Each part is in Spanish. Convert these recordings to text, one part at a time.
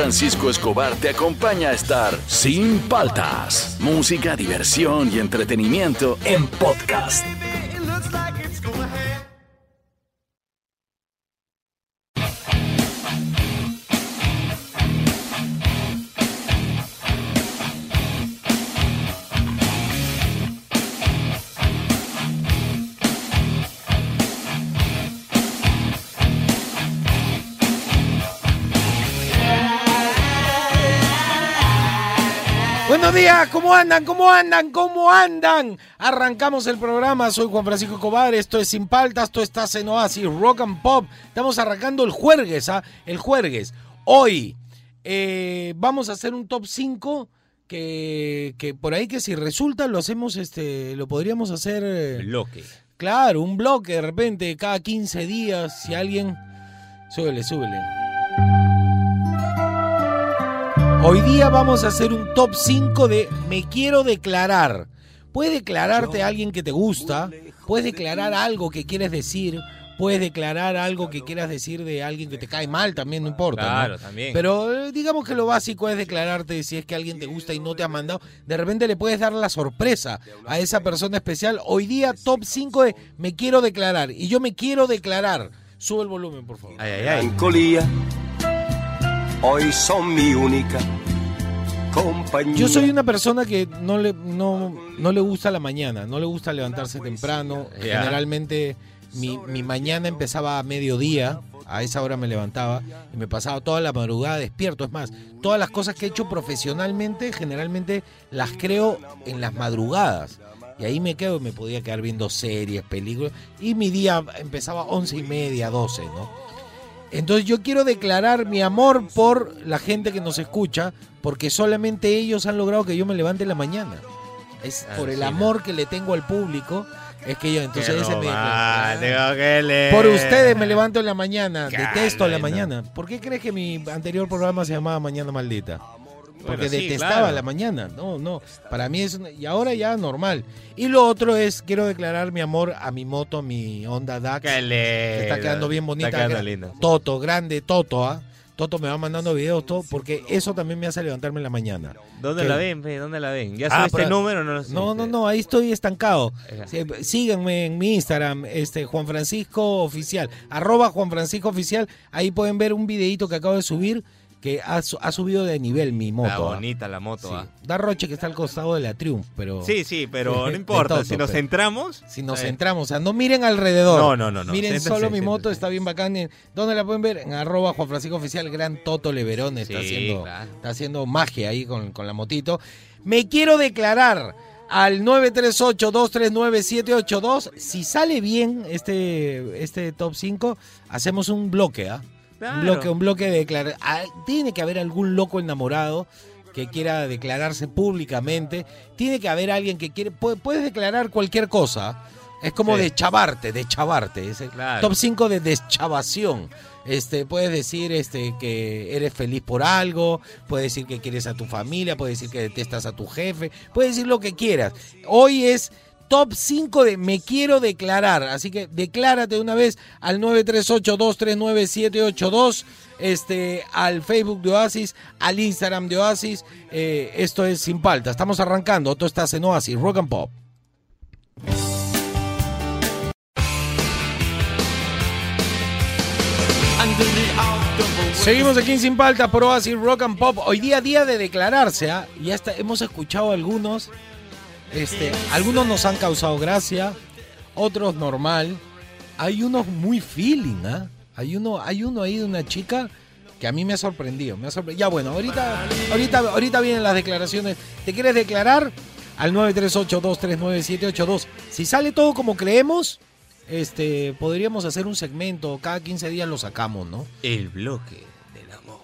Francisco Escobar te acompaña a estar sin paltas. Música, diversión y entretenimiento en podcast. ¿Cómo andan? ¿Cómo andan? ¿Cómo andan? Arrancamos el programa, soy Juan Francisco Cobar, esto es Sin Paltas, esto estás en Oasis, Rock and Pop. Estamos arrancando el jueves, ¿ah? El jueves. Hoy eh, vamos a hacer un top 5 que, que por ahí que si resulta lo hacemos, este, lo podríamos hacer... eh, Bloque. Claro, un bloque de repente cada 15 días, si alguien... Súbele, súbele. Hoy día vamos a hacer un top 5 de me quiero declarar. Puedes declararte a alguien que te gusta, puedes declarar algo que quieres decir, puedes declarar algo que quieras decir de alguien que te cae mal, también no importa. ¿no? Claro, también. Pero eh, digamos que lo básico es declararte si es que alguien te gusta y no te ha mandado. De repente le puedes dar la sorpresa a esa persona especial. Hoy día top 5 de me quiero declarar. Y yo me quiero declarar. Sube el volumen, por favor. Ay, ay, ay. Hoy son mi única compañía. Yo soy una persona que no le, no, no le gusta la mañana, no le gusta levantarse temprano. Generalmente mi, mi mañana empezaba a mediodía, a esa hora me levantaba y me pasaba toda la madrugada despierto. Es más, todas las cosas que he hecho profesionalmente, generalmente las creo en las madrugadas. Y ahí me quedo, me podía quedar viendo series, películas. Y mi día empezaba a once y media, 12, ¿no? Entonces yo quiero declarar mi amor por la gente que nos escucha, porque solamente ellos han logrado que yo me levante en la mañana. Es por el amor que le tengo al público, es que yo entonces ese me- romántico que por ustedes me levanto en la mañana, detesto en la mañana. ¿Por qué crees que mi anterior programa se llamaba Mañana Maldita? Porque Bueno, sí, detestaba claro. la mañana. No, no. Para mí es. una- y ahora ya normal. Y lo otro es, quiero declarar mi amor a mi moto, a mi Honda DAX. Que está quedando bien bonita. Está quedando lindo. Toto, grande Toto, ¿ah? Toto me va mandando videos, todo, porque eso también me hace levantarme en la mañana. ¿Dónde la ven? ¿Dónde la ven? ¿Ya Ah, subiste pero- el número o no lo No, no, no, ahí estoy estancado. Sí, Síganme en mi Instagram, este Juan Francisco Oficial, arroba Juan Francisco Oficial. Ahí pueden ver un videito que acabo de subir que ha, ha subido de nivel mi moto. La ¿ah? bonita la moto, Sí. ah. Da Roche que está al costado de la Triumph, pero Sí, sí, pero no importa. Si nos centramos. si nos eh, centramos, o sea, no miren alrededor. No, no, no, no. Miren solo mi moto, está bien bacán. ¿Dónde la pueden ver? En arroba Juan Francisco Oficial, gran Toto Leverón está, Sí, haciendo, claro. está haciendo magia ahí con, con la motito. Me quiero declarar al 938-239-782. Si sale bien este, este top 5, hacemos un bloque, ¿ah? Claro. bloque, un bloque de declarar. Ah, Tiene que haber algún loco enamorado que quiera declararse públicamente. Tiene que haber alguien que quiere. pu- Puedes declarar cualquier cosa. Es como Sí. deschavarte, deschavarte. Es el Claro. top 5 de deschavación. Este, puedes decir este, que eres feliz por algo, puedes decir que quieres a tu familia, puedes decir que detestas a tu jefe, puedes decir lo que quieras. Hoy es top 5 de me quiero declarar, así que declárate de una vez al 938-239-782, este, al Facebook de Oasis, al Instagram de Oasis. Eh, esto es Sin Palta, estamos arrancando, tú estás en Oasis, Rock and Pop. Seguimos aquí en Sin Palta por Oasis Rock and Pop. Hoy día día de declararse, ¿ah? Ya está, hemos escuchado algunos. Este, algunos nos han causado gracia, otros normal. Hay unos muy feeling, ¿ah? Hay uno, hay uno ahí de una chica que a mí me ha sorprendido, me ha sorpre- Ya bueno, ahorita, ahorita, ahorita vienen las declaraciones. ¿Te quieres declarar? Al 938-239-782. Si sale todo como creemos, este, podríamos hacer un segmento, cada 15 días lo sacamos, ¿no? El bloque.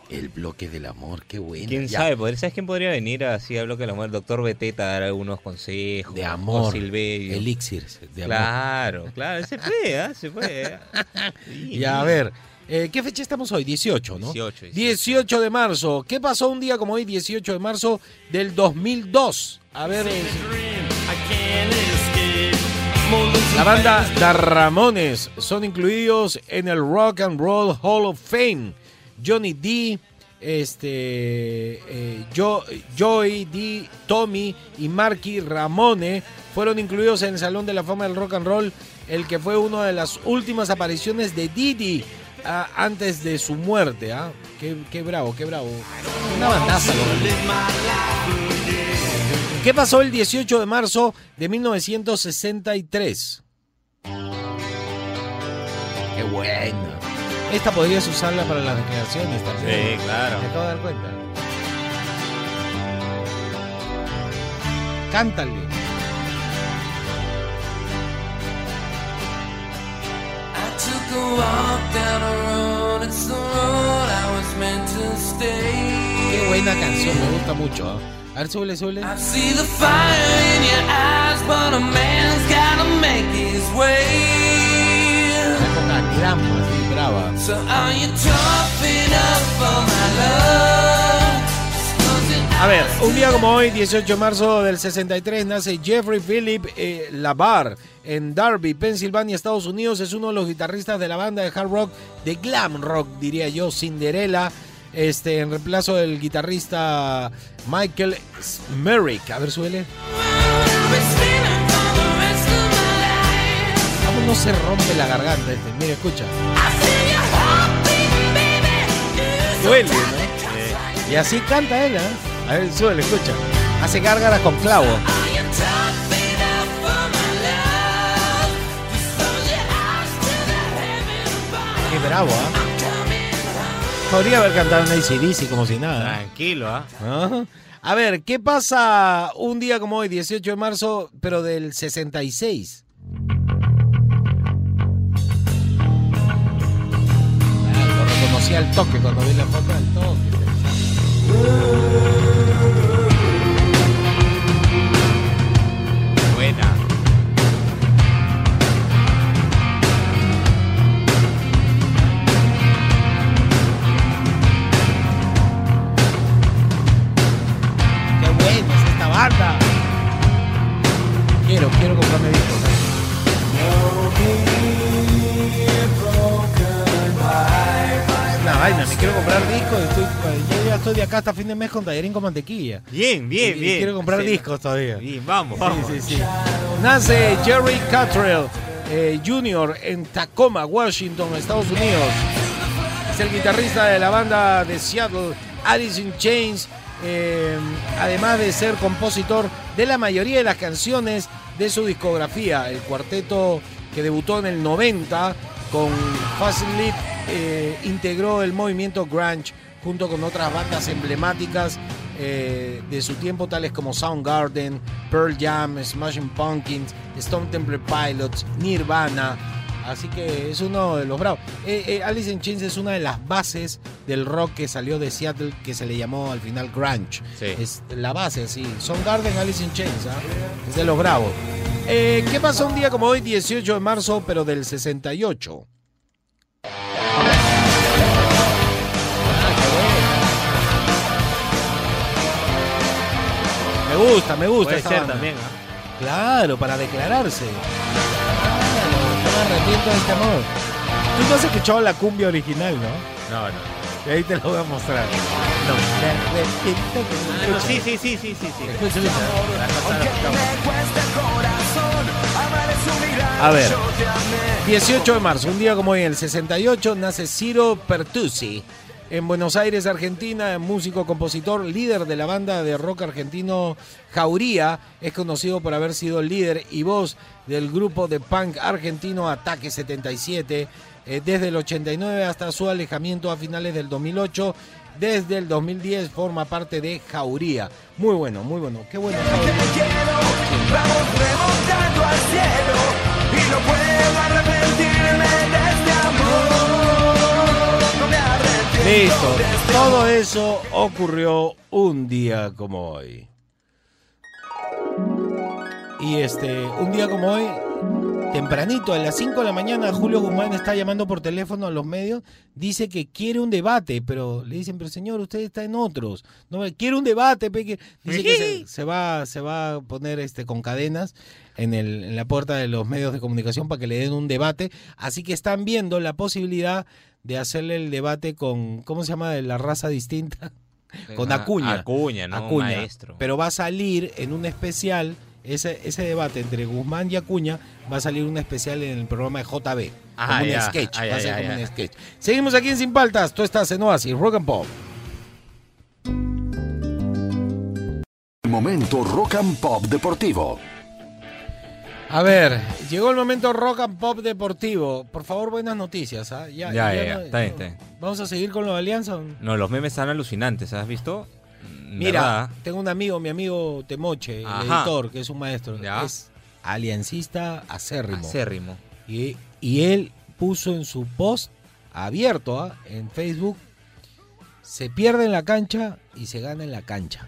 El bloque del amor, qué bueno. ¿Quién Ya. sabe? ¿Podría- ¿Sabes quién podría venir así al bloque del amor? El doctor Beteta a dar algunos consejos. De amor. Silverio. Elixir de amor. Claro, claro. Se puede, ¿ah? Se puede. Sí, Ya, a ver. eh, ¿Qué fecha estamos hoy? 18, ¿no? 18, 18 de marzo. ¿Qué pasó un día como hoy, 18 de marzo del 2002? A ver. eh, La banda The Ramones son incluidos en el Rock and Roll Hall of Fame. Johnny D, este, eh, Jo- Joey, Dee, Tommy y Marky Ramone fueron incluidos en el Salón de la Fama del Rock and Roll, el que fue una de las últimas apariciones de Didi ah, antes de su muerte. ¿ah? Qué, qué bravo, qué bravo. Una bandaza. ¿Qué pasó el 18 de marzo de 1963? Qué buena. Esta podrías usarla para las declaraciones también. Sí, claro. Me acabo de dar cuenta. Cántale. I took a walk down a road, it's the road I was meant to stay. Qué buena canción, me gusta mucho. ¿ah? A ver, súbele, súbele. I see the fire in your eyes, but a man's gotta make his way. A ver, un día como hoy, 18 de marzo del 63, nace Jeffrey Philip eh, Lavar en Darby, Pensilvania, Estados Unidos. Es uno de los guitarristas de la banda de hard rock, de glam rock, diría yo, Cinderella. Este, en reemplazo del guitarrista Michael Merrick. A ver, suele. No se rompe la garganta este? Mira, escucha. Duele, ¿no? Y así canta él, ¿eh? A ver, suele, escucha. Hace gárgaras con clavo. Qué bravo, ¿ah? Home. Podría haber cantado en ACDC como si nada. Tranquilo, ¿ah? Ajá. A ver, ¿qué pasa un día como hoy, 18 de marzo, pero del 66? Reconocí al toque cuando vi la foto al toque. Buena. ¡Qué buena es esta banda! Quiero, quiero comprarme discos. ¿eh? Vaina, me quiero comprar discos. Estoy, yo ya estoy de acá hasta fin de mes con tallarín con mantequilla. Bien, bien, Y bien. Quiero comprar Sí. discos todavía. Bien, vamos, vamos. sí, sí. Nace Jerry Cottrell eh, Jr. en Tacoma, Washington, Estados Unidos. Es el guitarrista de la banda de Seattle, Alice in Chains. eh, además de ser compositor de la mayoría de las canciones de su discografía. El cuarteto que debutó en el 90 con Facility eh, integró el movimiento grunge junto con otras bandas emblemáticas eh, de su tiempo, tales como Soundgarden, Pearl Jam, Smashing Pumpkins, Stone Temple Pilots, Nirvana. Así que es uno de los bravos. Eh, eh, Alice in Chains es una de las bases del rock que salió de Seattle, que se le llamó al final grunge. Sí. Es la base, sí. Soundgarden, Alice in Chains, ¿ah? es de los bravos. Eh, ¿Qué pasó un día como hoy, 18 de marzo, pero del 68? Me gusta, me gusta. Puede esta ser banda. también, ¿ah? Claro, para declararse. Claro, yo me arrepiento de este amor. Tú no has escuchado la cumbia original, ¿no? No, no. Y ahí te lo voy a mostrar. No, me arrepiento de- Ah, no, sí, sí, sí, sí, sí, sí. Escucha, escucha. A A ver, 18 de marzo, un día como hoy, en el 68, nace Ciro Pertusi. En Buenos Aires, Argentina, músico, compositor, líder de la banda de rock argentino Jauría, es conocido por haber sido líder y voz del grupo de punk argentino Ataque 77, eh, desde el 89 hasta su alejamiento a finales del 2008. Desde el 2010 forma parte de Jauría. Muy bueno, muy bueno. Qué bueno. Jauría. Listo. Todo eso ocurrió un día como hoy. Y este, un día como hoy, tempranito, a las 5 de la mañana, Julio Guzmán está llamando por teléfono a los medios, dice que quiere un debate, pero le dicen, pero señor, usted está en otros. No, quiere un debate, pe, que-". dice que se, se va, se va a poner este con cadenas en, el, en la puerta de los medios de comunicación para que le den un debate. Así que están viendo la posibilidad de hacerle el debate con, ¿cómo se llama? De la raza distinta. Con Ah, Acuña. Acuña, ¿no? Acuña. Maestro. Pero va a salir en un especial, ese, ese debate entre Guzmán y Acuña, va a salir un especial en el programa de JB. Ah, como un sketch. Ah, va a ser ya, como ya. un sketch. Seguimos aquí en Sin Paltas. Tú estás en Oasis, Rock and Pop. Momento Rock and Pop Deportivo. A ver, llegó el momento rock and pop deportivo. Por favor, buenas noticias. ¿ah? Ya, Ya, ya, ya. no- Está bien, está bien. Vamos a seguir con lo de Alianza. No, los memes están alucinantes, ¿has visto? Mira, ¿verdad? tengo un amigo, mi amigo Temoche, el Ajá. editor, que es un maestro. Ya. Es aliancista acérrimo. Acérrimo. Y, y él puso en su post abierto ¿ah? en Facebook, se pierde en la cancha y se gana en la cancha.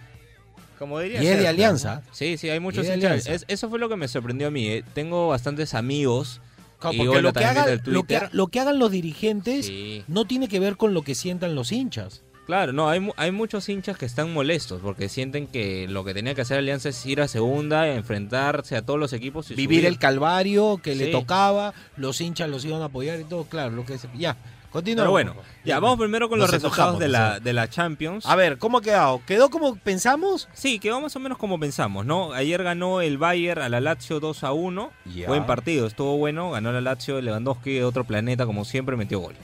Como diría Y es de Alianza. Sí, sí, hay muchos hinchas. Es- eso fue lo que me sorprendió a mí. eh. Tengo bastantes amigos. Claro, Y porque bueno, lo, que hagan, lo, que, lo que hagan los dirigentes Sí. no tiene que ver con lo que sientan los hinchas. Claro, no, hay, hay muchos hinchas que están molestos porque sienten que lo que tenía que hacer Alianza es ir a segunda, enfrentarse a todos los equipos y Vivir subir. el calvario que le tocaba, los hinchas los iban a apoyar y todo, claro, lo que. Ya, continúa. Pero bueno, ya, vamos primero con Nos los resultados de la, de la Champions. A ver, ¿cómo ha quedado? ¿Quedó como pensamos? Sí, quedó más o menos como pensamos, ¿no? Ayer ganó el Bayern a la Lazio 2 a 1. Ya. Buen partido, estuvo bueno. Ganó la Lazio, Lewandowski de otro planeta, como siempre, metió gol.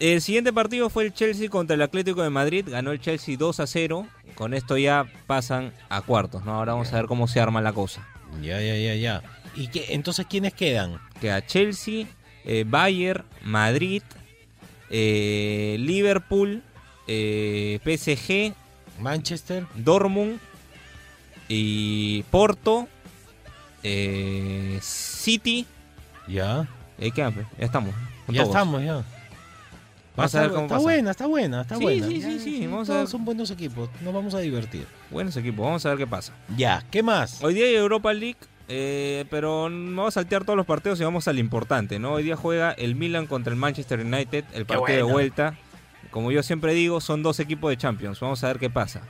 El siguiente partido fue el Chelsea contra el Atlético de Madrid. Ganó el Chelsea 2 a 0. Con esto ya pasan a cuartos, ¿no? Ahora vamos a ver cómo se arma la cosa. Ya, ya, ya, ya. ¿Y qué, entonces quiénes quedan? Queda Chelsea, eh, Bayern, Madrid, eh, Liverpool, eh, PSG, Manchester. Dortmund y Porto, eh, City. Ya. ¿qué más? Ya estamos. Ya todos. estamos, ya. Vamos a ver cómo está pasa. buena, está buena, está Sí, buena. sí, sí, sí, vamos a todos ver. son buenos equipos, nos vamos a divertir. Buenos equipos, vamos a ver qué pasa. Ya, ¿qué más? Hoy día hay Europa League, eh, pero vamos a saltear todos los partidos y vamos al importante, ¿no? Hoy día juega el Milan contra el Manchester United, el partido de vuelta. Como yo siempre digo, son dos equipos de Champions. Vamos a ver qué pasa.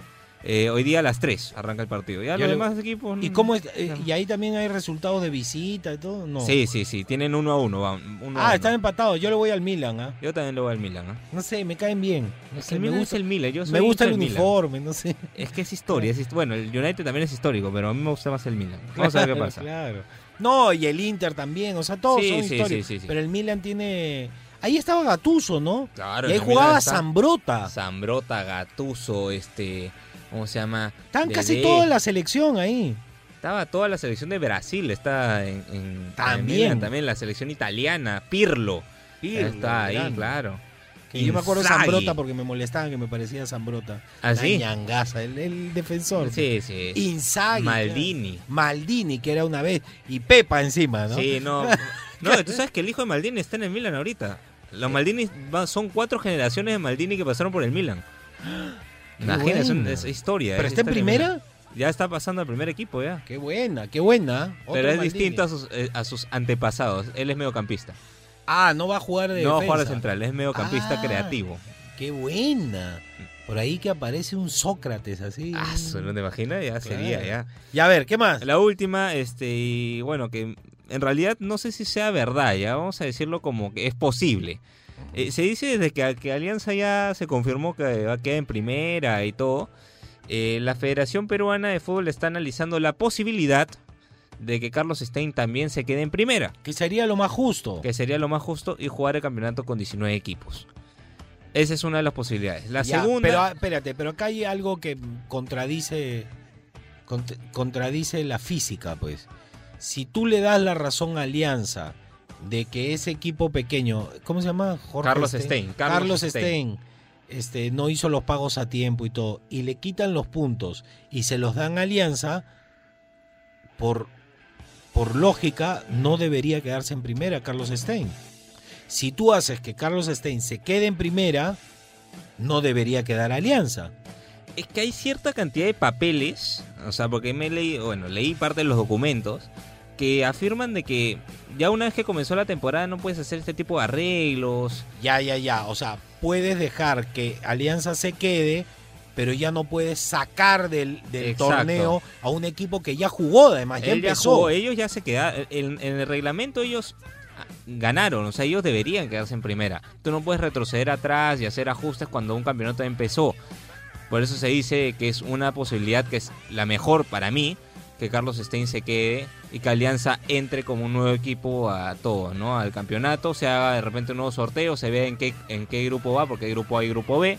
Eh, hoy día a las 3 arranca el partido. Ya Ya los demás equipos. ¿Y cómo es- eh, no. y ahí también hay resultados de visita y todo? No. Sí, sí, sí. Tienen uno a uno. va, uno a Ah, uno. están empatados. Yo le voy al Milan, ¿ah? Yo también le voy al Milan. ¿ah? No sé, me caen bien. No sé, el me Milan gusta, es el Milan. Yo me gusta el uniforme, no sé. Es que es historia. es bueno, el United también es histórico, pero a mí me gusta más el Milan. Vamos a ver qué pasa. Claro. No, y el Inter también, o sea, todos Sí, son sí, históricos. sí, sí, sí. Pero el Milan tiene... Ahí estaba Gatuso, ¿no? Claro, y ahí jugaba Zambrota. Zambrota, Gatuso, este. ¿Cómo se llama? Están casi toda la selección ahí. Estaba toda la selección de Brasil, está en, También. También la selección italiana, Pirlo. Pirlo, está ahí, grande. claro. Que yo me acuerdo de. Zambrota porque me molestaban que me parecía Zambrota. ¿Ah, La sí? ñangaza, el, el defensor. Sí, sí. Inzaghi. Maldini. Maldini, que era una vez. Y Pepa encima, ¿no? Sí, no. No, tú sabes que el hijo de Maldini está en el Milan ahorita. Los Maldini va- son cuatro generaciones de Maldini que pasaron por el Milan. Qué Imagínate, es, es historia. ¿Pero es está en historia primera? Ya está pasando al primer equipo ya. Qué buena, qué buena. Otro Pero es Maldini. distinto a sus, eh, a sus antepasados. Él es mediocampista. Ah, no va a jugar de No va a jugar de central, es mediocampista Ah. creativo. Qué buena. Por ahí que aparece un Sócrates así. Ah, eso, ¿no te imaginas? Ya sería, ya. Y a ver, ¿qué más? La última, este, y bueno, que en realidad no sé si sea verdad, ya vamos a decirlo como que es posible. Eh, se dice desde que, que Alianza ya se confirmó que va a quedar en primera y todo, eh, la Federación Peruana de Fútbol está analizando la posibilidad de que Carlos Stein también se quede en primera, Que sería lo más justo. que sería lo más justo, y jugar el campeonato con 19 equipos. Esa es una de las posibilidades. La Ya, segunda... Pero ah, espérate, pero acá hay algo que contradice cont- contradice la física, pues. Si tú le das la razón a Alianza de que ese equipo pequeño, ¿cómo se llama? Jorge Carlos Stein, Carlos Carlos, Stein. Stein. Este, no hizo los pagos a tiempo y todo, y le quitan los puntos y se los dan a Alianza, por, por lógica, no debería quedarse en primera Carlos Stein. Si tú haces que Carlos Stein se quede en primera, no debería quedar Alianza. Es que hay cierta cantidad de papeles, o sea, porque me leí, bueno, leí parte de los documentos que afirman de que ya una vez que comenzó la temporada no puedes hacer este tipo de arreglos. Ya, ya, ya. O sea, puedes dejar que Alianza se quede, pero ya no puedes sacar del, del torneo a un equipo que ya jugó, además, ya Él ya empezó. jugó, ellos ya se quedaron, en, en el reglamento ellos ganaron, o sea, ellos deberían quedarse en primera. Tú no puedes retroceder atrás y hacer ajustes cuando un campeonato empezó. Por eso se dice que es una posibilidad que es la mejor para mí, que Carlos Stein se quede y que Alianza entre como un nuevo equipo a todo, ¿no? Al campeonato, se haga de repente un nuevo sorteo, se vea en qué, en qué grupo va, porque hay grupo A y grupo B,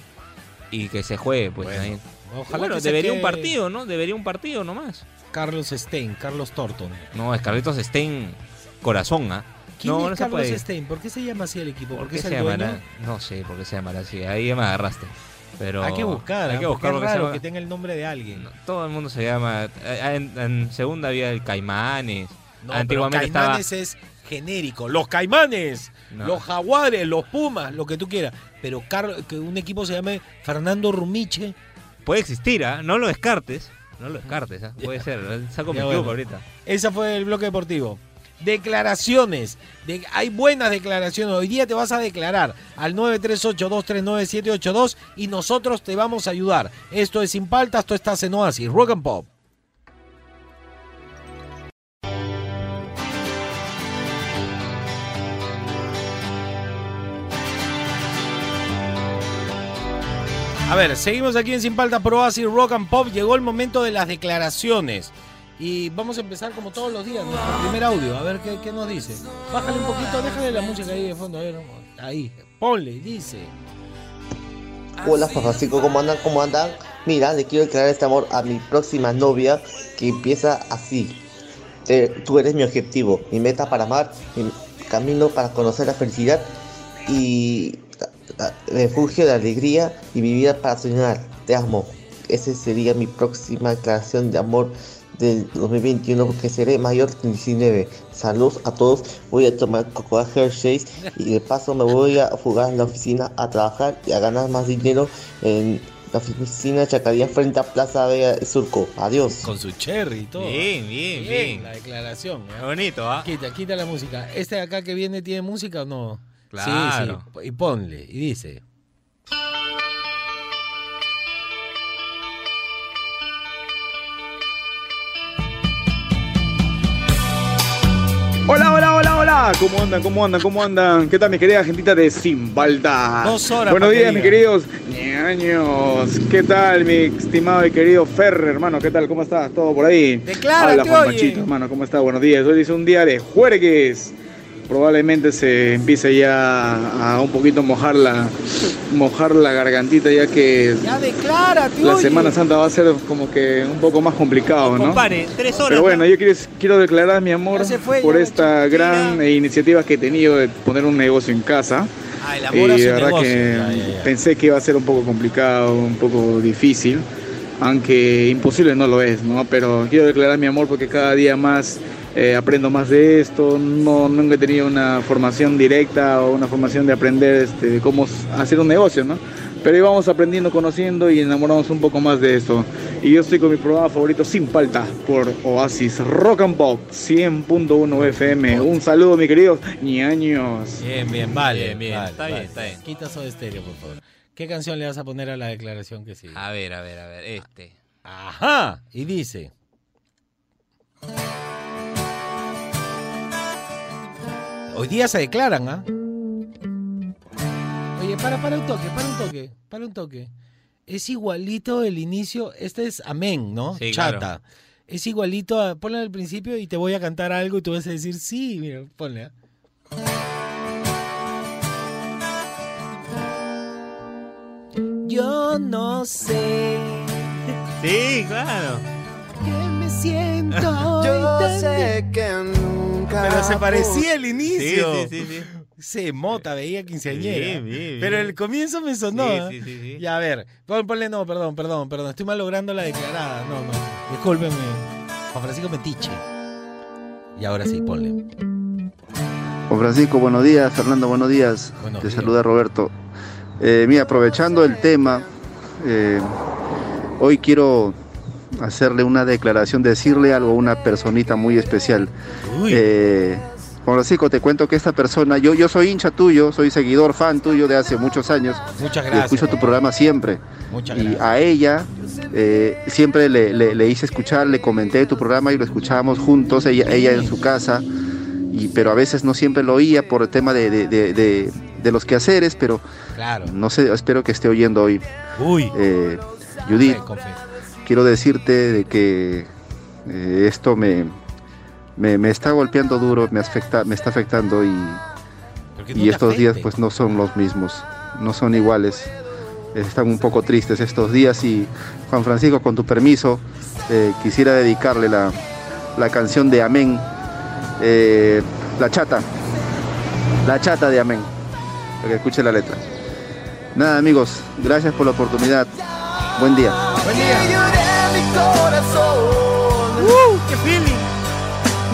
y que se juegue, pues Bueno, ahí. Ojalá Bueno, que debería un partido, ¿no? Debería un partido nomás. Carlos Stein, Carlos Thornton. No, es Carlitos Stein corazón, ¿ah? ¿Quién no, es no Carlos. Stein? ¿Por qué se llama así el equipo? ¿Por ¿Porque qué es se llamará? No sé por qué se llamará así. Ahí ya me agarraste. Pero Hay que buscar, Hay ¿ah? que porque buscar es raro que tenga el nombre de alguien. No, Todo el mundo se llama. eh, En, en segunda había el Caimanes. No, Antiguamente pero Caimanes es genérico. Los Caimanes, No. los Jaguares, los Pumas, lo que tú quieras. Pero Car- que un equipo se llame Fernando Rumiche. estaba. Puede existir, ¿ah? No lo descartes. No lo descartes, ¿ah? Puede ser. Saco mi club bueno. ahorita. Ese fue el bloque deportivo. Declaraciones. De- hay buenas declaraciones. Hoy día te vas a declarar al 938-239-782 y nosotros te vamos a ayudar. Esto es Sin Paltas, tú estás en Oasis, Rock and Pop. A ver, seguimos aquí en Sin Paltas por Oasis, Rock and Pop. Llegó el momento de las declaraciones. Y vamos a empezar como todos los días, nuestro primer audio, a ver qué, qué nos dice. Bájale un poquito, déjale la música ahí de fondo, a ver, ahí, ponle, dice. Hola Francisco, ¿cómo andan? ¿Cómo andan? Mira, le quiero declarar este amor a mi próxima novia que empieza así. Eh, tú eres mi objetivo, mi meta para amar, mi camino para conocer la felicidad y ah, refugio de alegría y mi vida para soñar. Te amo. Esa sería mi próxima declaración de amor del 2021 porque seré mayor que 19. Saludos a todos. Voy a tomar Cocoa Hershey's y de paso me voy a fugar a la oficina a trabajar y a ganar más dinero en la oficina de Chacaría frente a Plaza de Surco. Adiós. Con su cherry y todo. Bien, bien, bien. La declaración. ¿eh? Bonito, ¿ah? Quita, quita la música. ¿Este de acá que viene tiene música o no? Claro. Sí, sí. Y ponle, y dice. ¿Cómo andan? ¿Cómo andan? ¿Cómo andan? ¿Qué tal, mi querida gentita de Simbalda? Dos horas Buenos días, mis queridos ñaños. ¿Qué tal, mi estimado y querido Ferrer, hermano? ¿Qué tal? ¿Cómo estás? ¿Todo por ahí? Declárate, Hola, Juan oye. Hermano. ¿Cómo está? Buenos días. Hoy es un día de juergues. Probablemente se empiece ya a un poquito mojar la, mojar la gargantita, ya que Ya declárate, la oye. Semana Santa va a ser como que un poco más complicado, ¿no? Compare, tres horas. Pero bueno, ¿no? yo quiero, quiero declarar mi amor fue, por esta gran iniciativa que he tenido de poner un negocio en casa. Ah, el Y amor a su de verdad negocio. que Ya, ya, ya. pensé que iba a ser un poco complicado, un poco difícil, aunque imposible no lo es, ¿no? Pero quiero declarar mi amor porque cada día más eh, aprendo más de esto. No, nunca he tenido una formación directa o una formación de aprender este, de cómo hacer un negocio, ¿no? Pero íbamos aprendiendo, conociendo y enamoramos un poco más de esto. Y yo estoy con mi programa favorito Sin Palta por Oasis Rock and Pop 100.1 FM. Un saludo, mi queridos ñaños. Bien, bien, vale. Bien, bien, vale, está vale. bien, está bien. Quita eso de estéreo, por favor. ¿Qué canción le vas a poner a la declaración que sigue? A ver, a ver, a ver. Este. Ajá. Y dice. Hoy día se declaran, ¿ah? Oye, para, para un toque, para un toque, para un toque. Es igualito el inicio, este es amén, ¿no? Sí, Chata. claro. Es igualito, a, ponle al principio y te voy a cantar algo y tú vas a decir, sí, mira, ponle. ¿ah? Yo no sé Sí, claro. Siento Yo tan sé que nunca. Pero se parecía el inicio. sí, sí, sí. Se mota, veía quinceañera. Bien, bien, Pero el comienzo me sonó. Sí, ¿eh? sí, sí, sí. Ya, a ver. Pon- Ponle, no, perdón, perdón, perdón. Estoy mal logrando la declarada. No, no. Discúlpeme. Juan Francisco Metiche. Y ahora sí, ponle. Juan Francisco, buenos días. Fernando, buenos días. Buenos Te días. saluda Roberto. Eh, mira, aprovechando el tema, eh, hoy quiero hacerle una declaración, decirle algo a una personita muy especial. Uy. Eh, Francisco, te cuento que esta persona, yo, yo soy hincha tuyo, soy seguidor, fan tuyo de hace muchos años. muchas Y gracias. escucho tu programa siempre. Muchas Y gracias. a ella eh, siempre le, le- le hice escuchar, le comenté tu programa y lo escuchábamos juntos, ella, ella en su casa. y, pero a veces no siempre lo oía por el tema de, de- de- de- de los quehaceres, pero Claro. no sé, espero que esté oyendo hoy. Uy. Eh, Judith. Quiero decirte de que eh, esto me, me, me está golpeando duro, me, afecta, me está afectando y, y estos días pues no son los mismos, no son iguales. Están un poco tristes estos días y Juan Francisco, con tu permiso, eh, quisiera dedicarle la, la canción de Amén, eh, La Chata, La Chata de Amén, para que escuche la letra. Nada amigos, gracias por la oportunidad. Buen día. Buen día. Y lloré mi corazón. ¡Uh! ¡Qué feeling!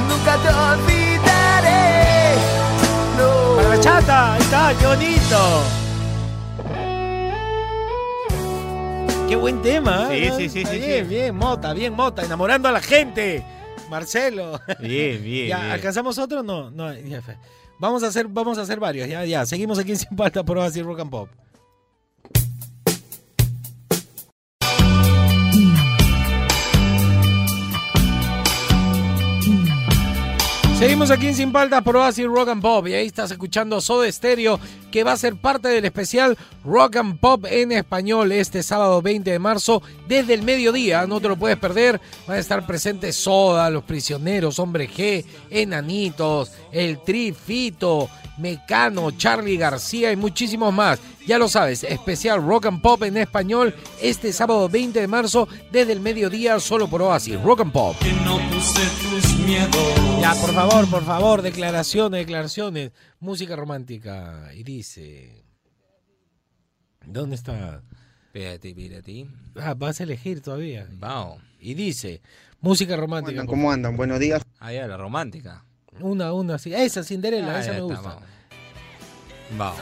Nunca te olvidaré. No. Para la chata, ahí está, qué bonito. Qué buen tema. Sí, ¿eh? sí, sí, Está sí, Bien, sí. bien, Mota, bien, Mota, enamorando a la gente. Marcelo. Bien, bien. ¿Ya bien. alcanzamos otro? No, no, ya fue. Vamos a hacer, vamos a hacer varios, ya, ya. Seguimos aquí en Sin Palta por Oasis Rock and Pop. Seguimos aquí en Sin Paltas por Oasis Rock and Pop y ahí estás escuchando Soda Stereo que va a ser parte del especial Rock and Pop en español este sábado 20 de marzo desde el mediodía, no te lo puedes perder, van a estar presentes Soda, Los Prisioneros, Hombre G, Enanitos, El Trifito, Mecano, Charlie García y muchísimos más. Ya lo sabes, especial Rock and Pop en español este sábado 20 de marzo desde el mediodía solo por Oasis Rock and Pop. Ya, por favor, por favor, declaraciones, declaraciones. Música romántica. Y dice. ¿Dónde está? Espérate, espérate. Ah, vas a elegir todavía. Vamos. Y dice. Música romántica. por ¿Cómo andan? Buenos días. Ah, ya, la romántica. favor. Una, una, sí. Esa, Cinderella, Ah, esa me está, gusta. vamos.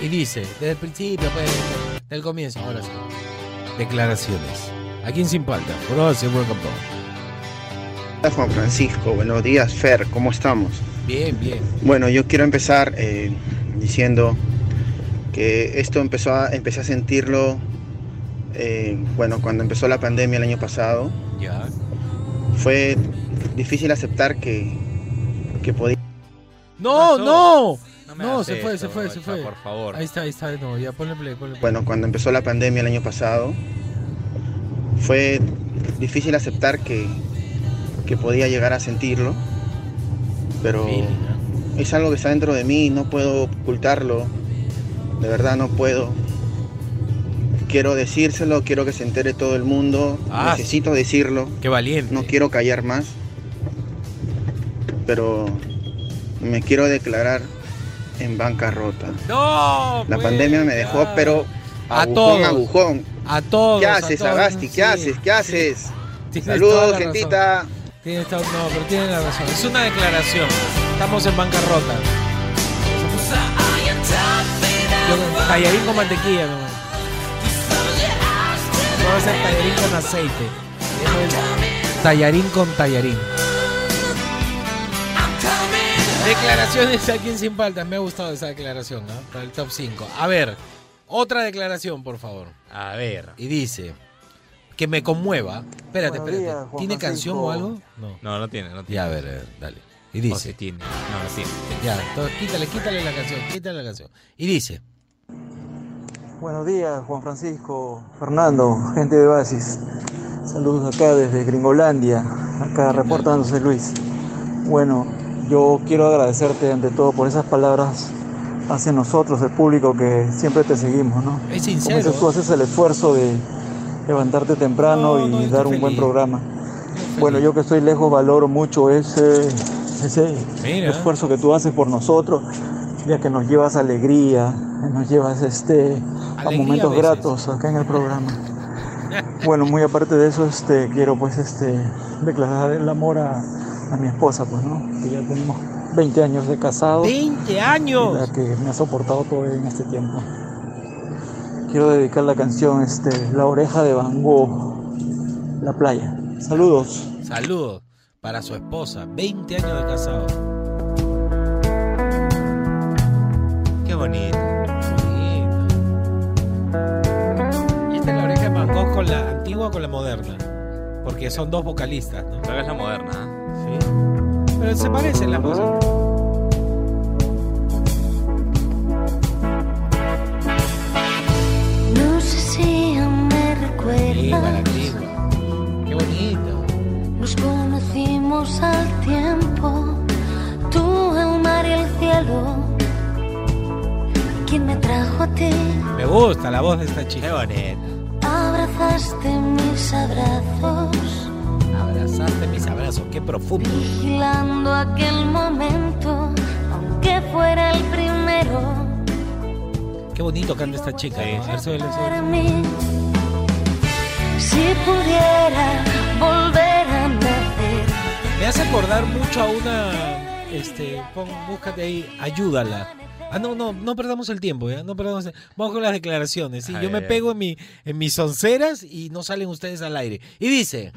Y dice, desde el principio, pues, del comienzo, ahora sí. Declaraciones. Aquí en Sin Palta, por Rock and Pop. Hola Juan Francisco, buenos días Fer, ¿cómo estamos? Bien, bien. Bueno, yo quiero empezar eh, diciendo que esto empezó a, empecé a sentirlo, eh, bueno, cuando empezó la pandemia el año pasado. Ya. Fue difícil aceptar que, que podía... ¡No, no! No se fue, esto, se fue, se fue. por favor. Ahí está, ahí está. No, ya ponle play, ponle play. Bueno, cuando empezó la pandemia el año pasado, fue difícil aceptar que, que podía llegar a sentirlo, pero es algo que está dentro de mí, no puedo ocultarlo, de verdad no puedo. Quiero decírselo, quiero que se entere todo el mundo, Ah, necesito decirlo, Qué valiente. no quiero callar más, pero me quiero declarar en bancarrota. No, La pues, pandemia me dejó, ya. pero A todos. agujón. A todos. ¿Qué haces, Agasti? sí. ¿Qué haces? ¿Qué haces? Tienes Saludos, razón. Tienes to- no, pero tiene la razón. Es una declaración. Estamos en bancarrota. Yo- Tallarín con mantequilla nomás. No va a ser tallarín con aceite. Es Tallarín con tallarín. Declaraciones aquí en Sin Paltas. Me ha gustado esa declaración, ¿no? Para el top 5. A ver, otra declaración, por favor. A ver. Y dice que me conmueva. Espérate, Buenos espérate. días, ¿Tiene canción o algo? No. No, no tiene, no tiene. Ya, a ver, a ver, dale. Y O dice, tiene. No, no tiene. ya, entonces quítale, quítale la canción, quítale la canción. Y dice, Buenos días, Juan Francisco, Fernando, gente de Oasis. Saludos acá desde Gringolandia, acá reportándose Luis. Bueno, yo quiero agradecerte ante todo por esas palabras hacia nosotros, el público que siempre te seguimos, ¿no? es Como sincero. dices, tú haces el esfuerzo de levantarte temprano No, y no, dar un buen programa. Bueno, yo que estoy lejos valoro mucho ese, ese Mira. esfuerzo que tú haces por nosotros, ya que nos llevas alegría, nos llevas este, a momentos a gratos acá en el programa. Bueno, muy aparte de eso, este, quiero pues este, declarar el amor a, a mi esposa, pues, ¿no? Que ya tenemos 20 años de casado. 20 la años. que me ha soportado todo en este tiempo. Quiero dedicar la canción este, La oreja de Van Gogh, La playa. Saludos. Saludos para su esposa, 20 años de casado. Qué bonito. Y esta es la oreja de Van Gogh con la antigua o con la moderna. Porque son dos vocalistas, ¿no? Que es la moderna. ¿eh? Sí. Pero se parecen las voces. Antigua, la antigua. Qué bonito. Nos conocimos al tiempo, tú, el mar y el cielo. ¿Quién me trajo a ti? Me gusta la voz de esta chica. Qué bonito. Abrazaste mis abrazos, Abrazaste mis abrazos, qué profundo. vigilando aquel momento, aunque fuera el primero. Qué bonito canta esta chica. ¿no? A ver, súbele, súbele. Para mí, si pudiera volver a nacer. Me hace acordar mucho a una. Este, pon, búscate ahí, ayúdala. Ah, no, no, no perdamos el tiempo, ¿ya? No perdamos el- Vamos con las declaraciones. ¿sí? Ay, Yo me ay, ay. pego en, mi, en mis onceras y no salen ustedes al aire. Y dice: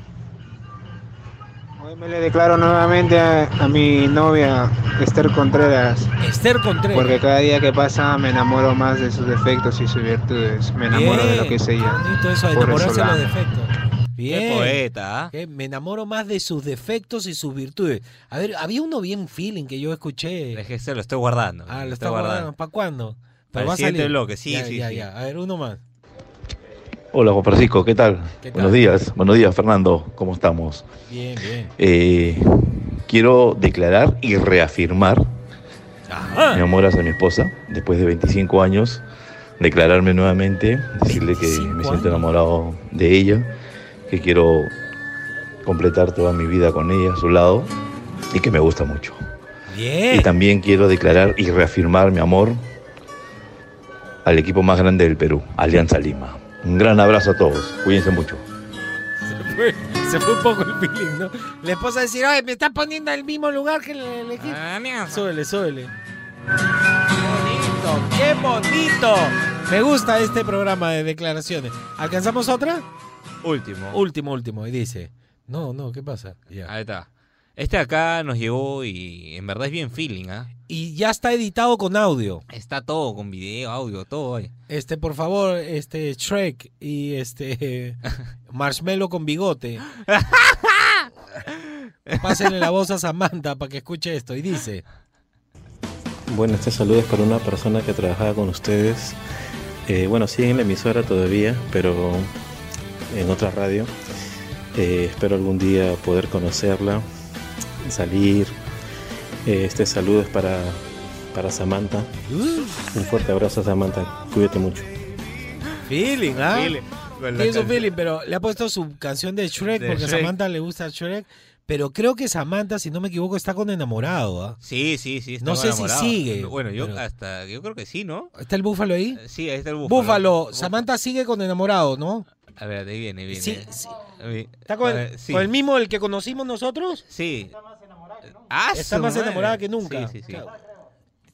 Hoy me le declaro nuevamente a, a mi novia Esther Contreras. Esther Contreras. Porque cada día que pasa me enamoro más de sus defectos y sus virtudes. Me enamoro de lo que es ella. Bonito eso de Por enamorarse eso de los defectos. Bien. Qué poeta, ¿ah? Me enamoro más de sus defectos y sus virtudes. A ver, había uno bien feeling que yo escuché. Es que se lo estoy guardando. Ah, lo estoy está guardando. ¿Para cuándo? Para el siguiente salir. bloque, sí, Ya, sí, ya, sí. ya. A ver, uno más. Hola Juan Francisco, ¿qué tal? ¿Qué tal? Buenos días, buenos días Fernando, ¿cómo estamos? Bien, bien. Eh, quiero declarar y reafirmar Ajá. mi amor hacia mi esposa, después de 25 años, declararme nuevamente, decirle que me siento enamorado de ella, que quiero completar toda mi vida con ella a su lado y que me gusta mucho. Bien. Y también quiero declarar y reafirmar mi amor al equipo más grande del Perú, Alianza Lima. Un gran abrazo a todos, cuídense mucho. Se fue, se fue un poco el feeling, ¿no? La esposa decir, ay, me está poniendo en el mismo lugar que el, el equipo. Súbele, súbele. Qué bonito, qué bonito. Me gusta este programa de declaraciones. ¿Alcanzamos otra? Último. Último, último. Y dice, no, no, ¿qué pasa? Ya. Ahí está. Este acá nos llegó y en verdad es bien feeling, ¿ah? Y ya está editado con audio. Está todo con video, audio, todo ahí. Este, por favor, este, Shrek y este, Marshmallow con bigote. Pásenle la voz a Samantha para que escuche esto. Y dice, Bueno, este saludo es para una persona que trabajaba con ustedes. Eh, bueno, sigue en la emisora todavía, pero en otra radio. Eh, espero algún día poder conocerla, salir. Eh, este saludo es para, para Samantha. Un fuerte abrazo a Samantha. Cuídate mucho. feeling, ¿ah? Feeling. La Tiene su feeling, pero le ha puesto su canción de Shrek De porque a Shrek. Samantha le gusta Shrek. Pero creo que Samantha, si no me equivoco, está con enamorado. ¿ah? Sí, sí, sí. No sé si sigue, Bueno, yo pero- hasta, yo creo que sí, ¿no? ¿Está el búfalo ahí? Sí, ahí está el búfalo. Búfalo, Samantha sigue con enamorado, ¿no? A ver, ahí viene, viene. Sí, sí. ¿Está con, ver, sí. con el mismo el que conocimos nosotros? Sí. Ah, Está más enamorada que nunca. Sí, sí, sí.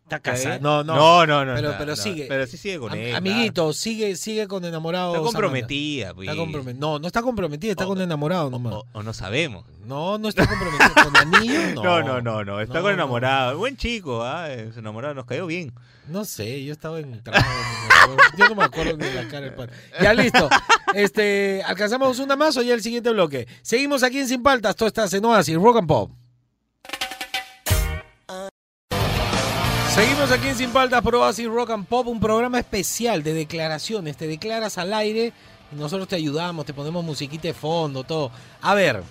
Está casada. No, no. No, no, no Pero, está, pero no. sigue. Pero sí sigue con Am- él, Amiguito, sigue, sigue con enamorado. Está comprometida, pues. Está comprometida. No, no está comprometida, está con enamorado nomás. O no sabemos. No, no está comprometida. ¿Con anillo? No. No, no, no, no. Está No, con no. enamorado. Buen chico, ¿ah? Eh, Su enamorado nos cayó bien. No sé, yo estaba en. Yo no me acuerdo ni de la cara del padre. Ya listo. Este, ¿alcanzamos una más o ya el siguiente bloque? Seguimos aquí en Sin Paltas, todo está en Oasis, Rock and Pop. Seguimos aquí en Sin Paltas por Oasis Rock and Pop, un programa especial de declaraciones. Te declaras al aire y nosotros te ayudamos, te ponemos musiquita de fondo, todo. A ver,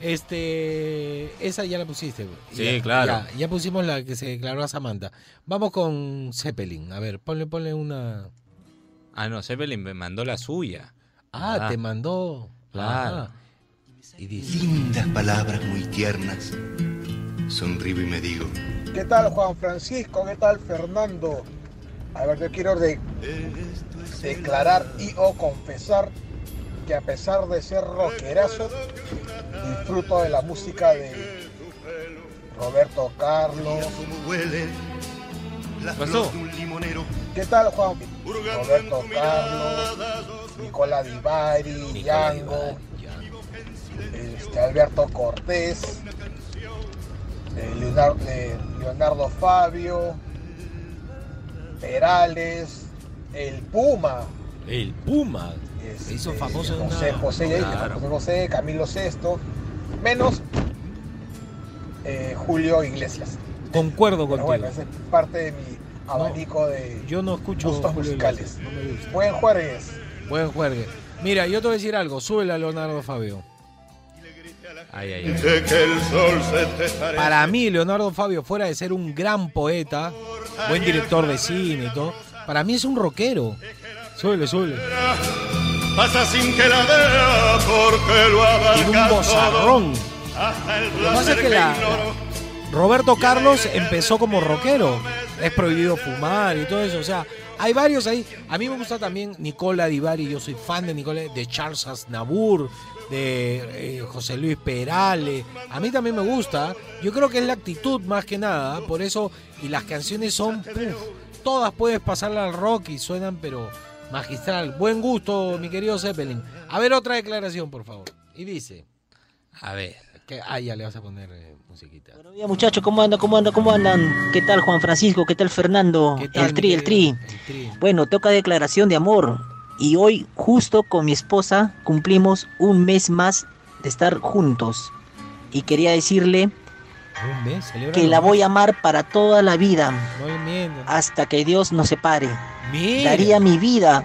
este, esa ya la pusiste. Sí, Ya- claro. Ya, ya pusimos la que se declaró a Samantha. Vamos con Zeppelin. A ver, ponle, ponle una. Ah, no, Zeppelin me mandó la suya. Ah, te mandó. Claro. Y dice. Lindas palabras muy tiernas. Sonrío y me digo. ¿Qué tal Juan Francisco? ¿Qué tal Fernando? A ver, yo quiero de- declarar y o confesar que a pesar de ser rockerazo, disfruto de la música de Roberto Carlos. pasó? ¿Qué tal Juan? Roberto Carlos, Nicola Di Bari, Django, este, Alberto Cortés, Leonardo, eh, Leonardo Fabio, Perales, el Puma, El Puma. Se hizo famoso José una- José, ya dije, Claro. José José, Camilo Sesto, menos eh, Julio Iglesias. Concuerdo Pero contigo. bueno, esa es parte de mi abanico de Yo no escucho gustos Julio musicales. No. Buen jueves. Buen. Mira, yo te voy a decir algo. Súbele a Leonardo Fabio. Ay, ay, ay. Sé que el sol se te parece. Para mí, Leonardo Fabio, fuera de ser un gran poeta, buen director de cine y todo, para mí es un rockero. Súbele, súbele. Pasa sin que la vea porque lo Tiene un bozarrón. Lo que pasa es que la-. Roberto Carlos empezó como rockero. Es prohibido fumar y todo eso. O sea, hay varios ahí. A mí me gusta también Nicola Divari. Yo soy fan de Nicola, de Charles Aznavour, de eh, José Luis Perale. A mí también me gusta. Yo creo que es la actitud más que nada. Por eso, y las canciones son, todas puedes pasarla al rock y suenan, pero magistral. Buen gusto, mi querido Zeppelin. A ver otra declaración, por favor. Y dice. A ver. Que, ah, ya le vas a poner eh, musiquita. Buenos días, muchachos, ¿cómo andan? ¿Cómo andan? ¿Cómo andan? ¿Qué tal Juan Francisco? ¿Qué tal Fernando? tal, el tri, el tri. Bueno, toca declaración de amor. Y hoy, justo con mi esposa, cumplimos un mes más de estar juntos. Y quería decirle mes, que la voy a amar para toda la vida, hasta que Dios nos separe. Mira. Daría mi vida,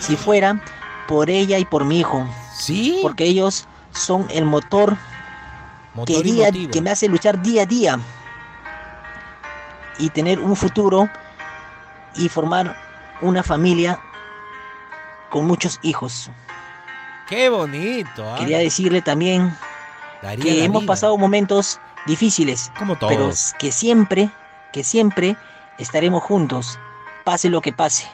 si fuera, por ella y por mi hijo. Sí. Porque ellos son el motor, día- que me hace luchar día a día y tener un futuro y formar una familia con muchos hijos. Qué bonito. ¿ah? Quería decirle también Daría que hemos vida. pasado momentos difíciles, Como pero todos. que siempre, que siempre estaremos juntos, pase lo que pase.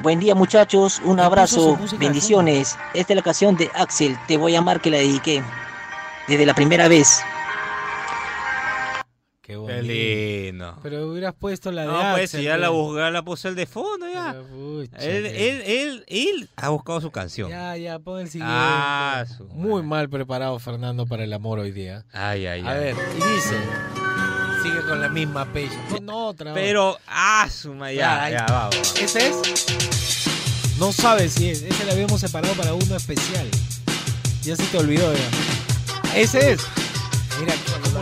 Buen día muchachos, un abrazo, bendiciones. Esta es la canción de Axel, Te voy a amar que la dediqué desde la primera vez. Qué Qué bonito. lindo. Pero hubieras puesto la de No, pues Axel, si ya la, pues. la puse el de fondo ya. pucha, Él, que- él, él, él ha buscado su canción. Ya, ya, pon el siguiente. Ah, su Muy mal preparado Fernando para el amor hoy día. Ay, ay, A ay. ver, y dice. Sigue con la misma pecha. Pon otra. Pero, ah, suma, ya, ya, vamos. ¿Ese es? No sabes si es. Ese lo habíamos separado para uno especial. Ya se te olvidó ya. Ese es. Mira,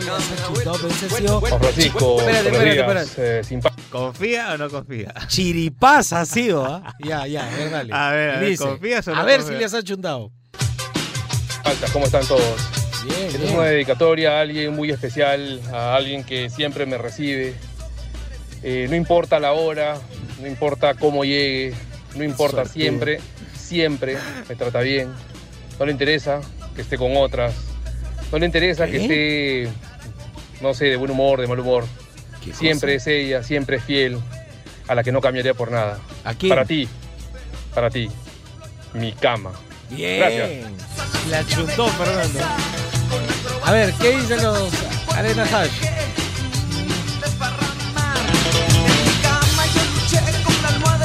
Juan Francisco, Espérate, espérate, eh, ¿Confía o no confía? Chiripaz ha sido, ¿ah? Ya, ya, a ver, dale. A ver, a ver, Dice, ¿confías o no A ver si les ha chuntado. ¿Cómo están todos? Bien, Esta bien. es una dedicatoria a alguien muy especial, a alguien que siempre me recibe. Eh, no importa la hora, no importa cómo llegue, no importa siempre, siempre me trata bien. No le interesa que esté con otras, no le interesa que esté, no sé, de buen humor, de mal humor. Siempre es ella, siempre es fiel, a la que no cambiaría por nada. ¿A quién? Para ti, para ti, mi cama. Bien. Gracias. La chutó Fernando. A ver, ¿qué dicen los Arena Hash?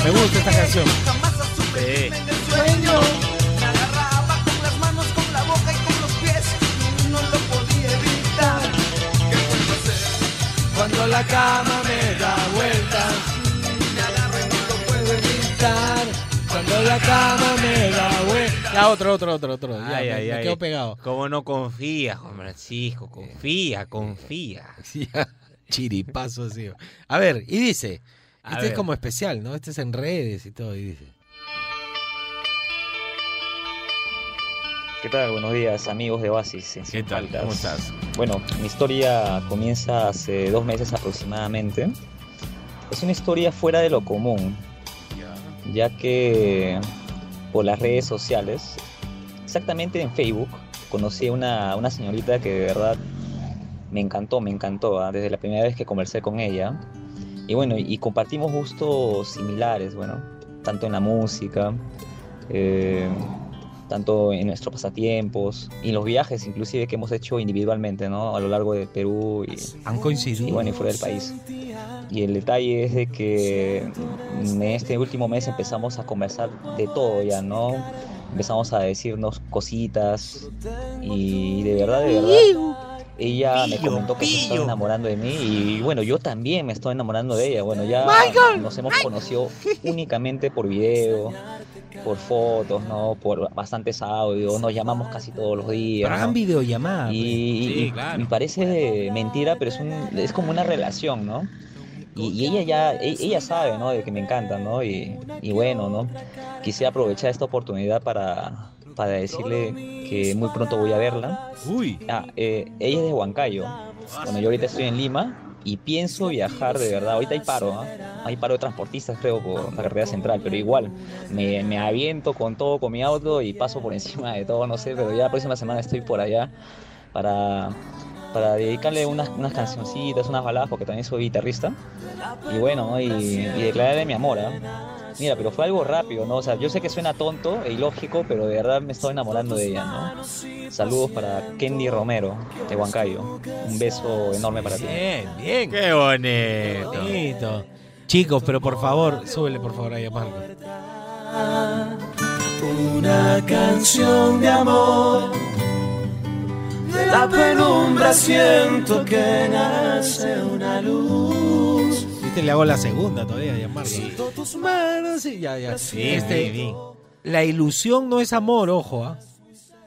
Me gusta esta canción. La cama me da vueltas, Me agarro y no puedo evitar. cuando la cama me da vueltas. Ya, otro, otro, otro, otro. Ya, Ay, me, ay, me ay. quedo pegado. ¿Cómo no confía, Juan Francisco? Confía, confía. Sí, chiripazo sido. A ver, y dice, A este ver. es como especial, ¿no? Este es en redes y todo, y dice. ¿Qué tal? Buenos días, amigos de Oasis. en ¿Qué tal? Faltas. ¿Cómo estás? Bueno, mi historia comienza hace dos meses aproximadamente. Es una historia fuera de lo común, ya que por las redes sociales, exactamente en Facebook, conocí a una, una señorita que de verdad me encantó, me encantó, ¿ah? desde la primera vez que conversé con ella. Y bueno, y compartimos gustos similares, bueno, tanto en la música, eh, tanto en nuestros pasatiempos y los viajes inclusive que hemos hecho individualmente, ¿no? A lo largo de Perú y, Han coincidido. y bueno, y fuera del país. Y el detalle es de que en este último mes empezamos a conversar de todo ya, ¿no? Empezamos a decirnos cositas y de verdad, de verdad, ella me comentó que se estaba enamorando de mí y bueno, yo también me estoy enamorando de ella. Bueno, ya nos hemos conocido únicamente por video, por fotos, ¿no? Por bastantes audios, nos llamamos casi todos los días. Hagan ¿no? videollamada. Y, pues. y- y parece mentira, pero es, un, es como una relación, ¿no? Y, y ella ya, e- ella sabe, ¿no? De que me encanta, ¿no? Y, y bueno, ¿no? Quisiera aprovechar esta oportunidad para, para decirle que muy pronto voy a verla. Uy. Ah, eh, ella es de Huancayo. Bueno, yo ahorita estoy en Lima y pienso viajar de verdad. Ahorita hay paro, ¿ah? Hay paro de transportistas, creo, por la carretera central, pero igual me, me aviento con todo, con mi auto y paso por encima de todo, no sé, pero ya la próxima semana estoy por allá para, para dedicarle unas, unas cancioncitas, unas baladas, porque también soy guitarrista. Y bueno, ¿no? y, y declararle mi amor, ¿ah? Mira, pero fue algo rápido, ¿no? O sea, yo sé que suena tonto e ilógico, pero de verdad me estoy enamorando de ella, ¿no? Saludos para Kendi Romero, de Huancayo. Un beso enorme para ti. Bien, bien. Qué bonito. Bonito. Chicos, pero por favor, súbele por favor ahí a Marco. Una canción de amor. De la penumbra siento que nace una luz. Viste, le hago la segunda todavía, ya Marco. tus manos y ya, ya. Sí, Este, sí, sí. La ilusión no es amor, ojo, ¿ah?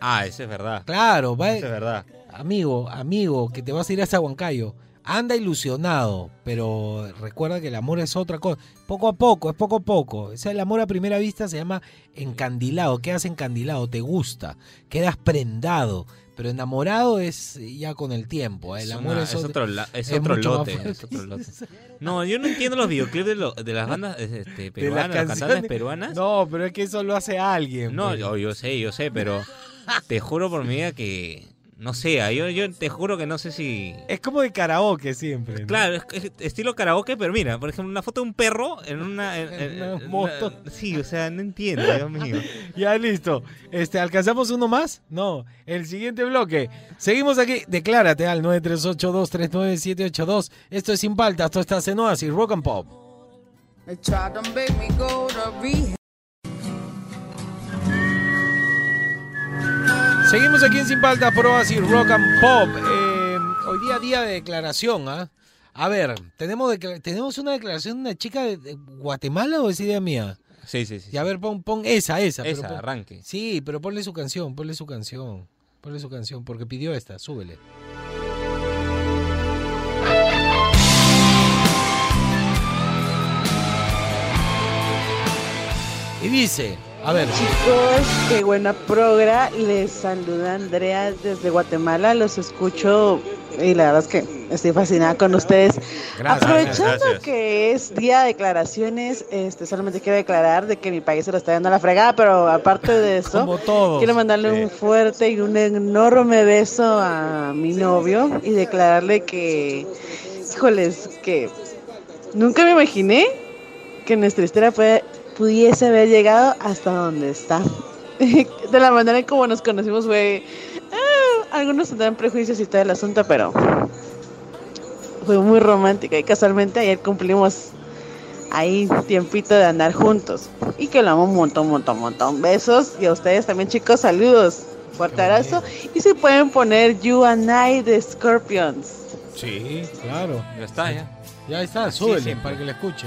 Ah, eso es verdad. Claro, va. Eso es verdad. Amigo, amigo, que te vas a ir hasta Huancayo. Anda ilusionado, pero recuerda que el amor es otra cosa. Poco a poco, es poco a poco. O sea, el amor a primera vista se llama encandilado. Quedas encandilado, te gusta, quedas prendado. Pero enamorado es ya con el tiempo. ¿eh? El Es amor una- es, es otro, la- es lote, fuerte. es otro lote. No, yo no entiendo los videoclips de, lo- de las bandas este, De peruanas, las las cantantes peruanas. No, pero es que eso lo hace alguien. No, pues. yo, yo sé, yo sé, pero te juro por mi vida que no sé, ah, yo, yo te juro que no sé si Es como de karaoke siempre. ¿no? Claro, es, es estilo karaoke, pero mira, por ejemplo, una foto de un perro en una, en- en- una en moto. una- sí, o sea, no entiendo, Dios mío. Ya listo. Este, ¿alcanzamos uno más? No. El siguiente bloque. Seguimos aquí. Declárate al 938239782. Esto es Sin Paltas, esto está en Oasis, Rock and Pop. Seguimos aquí en Sin Paltas por Oasis, Rock and Pop. Eh, hoy día día de declaración, ¿ah? A ver, ¿tenemos, ¿tenemos una declaración de una chica de, de Guatemala o es idea mía? Sí, sí, sí. Y a ver, pon, pon esa, esa. pero Esa, pon- arranque. Sí, pero ponle su canción, ponle su canción. Ponle su canción, porque pidió esta, súbele. Y dice, a ver. Chicos, qué buena progra. Les saluda Andrea desde Guatemala. Los escucho y la verdad es que estoy fascinada con ustedes. Gracias, Aprovechando gracias. que es día de declaraciones, este, solamente quiero declarar de que mi país se lo está dando a la fregada, pero aparte de eso, quiero mandarle un fuerte y un enorme beso a mi novio y declararle que, híjoles, que nunca me imaginé que nuestra historia puede- pudiese haber llegado hasta donde está. De la manera en como nos conocimos fue... ah, algunos tendrán prejuicios y todo el asunto, pero fue muy romántica y casualmente ayer cumplimos ahí tiempito de andar juntos y que lo amo un montón, montón, montón. Besos y a ustedes también chicos, saludos. Fuerte abrazo y se pueden poner You and I de Scorpions. Sí, claro. Ya está, ya. Ya está, súbele siempre. para que le escuche.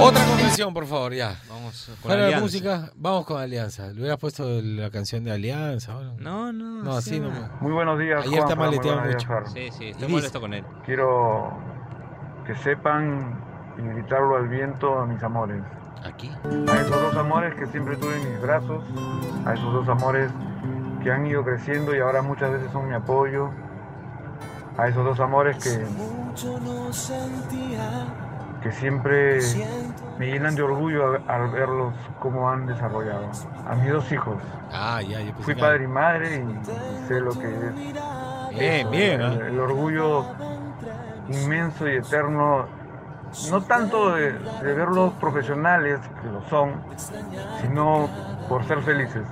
Otra confesión, por favor, ya. Vamos con de Alianza. música, vamos con Alianza. ¿Le hubieras puesto la canción de Alianza? o algo? No, no. No, así no. Muy buenos días, Ayer maletearon buenos días, mucho. Sí, sí, estoy dice- molesto con él. Quiero que sepan y gritarlo al viento a mis amores. Aquí. A esos dos amores que siempre tuve en mis brazos, a esos dos amores que han ido creciendo y ahora muchas veces son mi apoyo, a esos dos amores que, Mucho no sentía. Que siempre me llenan de orgullo al, verlos cómo han desarrollado. A mis dos hijos. Ah, ya, yo Fui que- padre y madre y sé lo que es. Bien, eso, bien, El, ¿ah? el orgullo inmenso y eterno, no tanto de, de verlos profesionales, que lo son, sino por ser felices,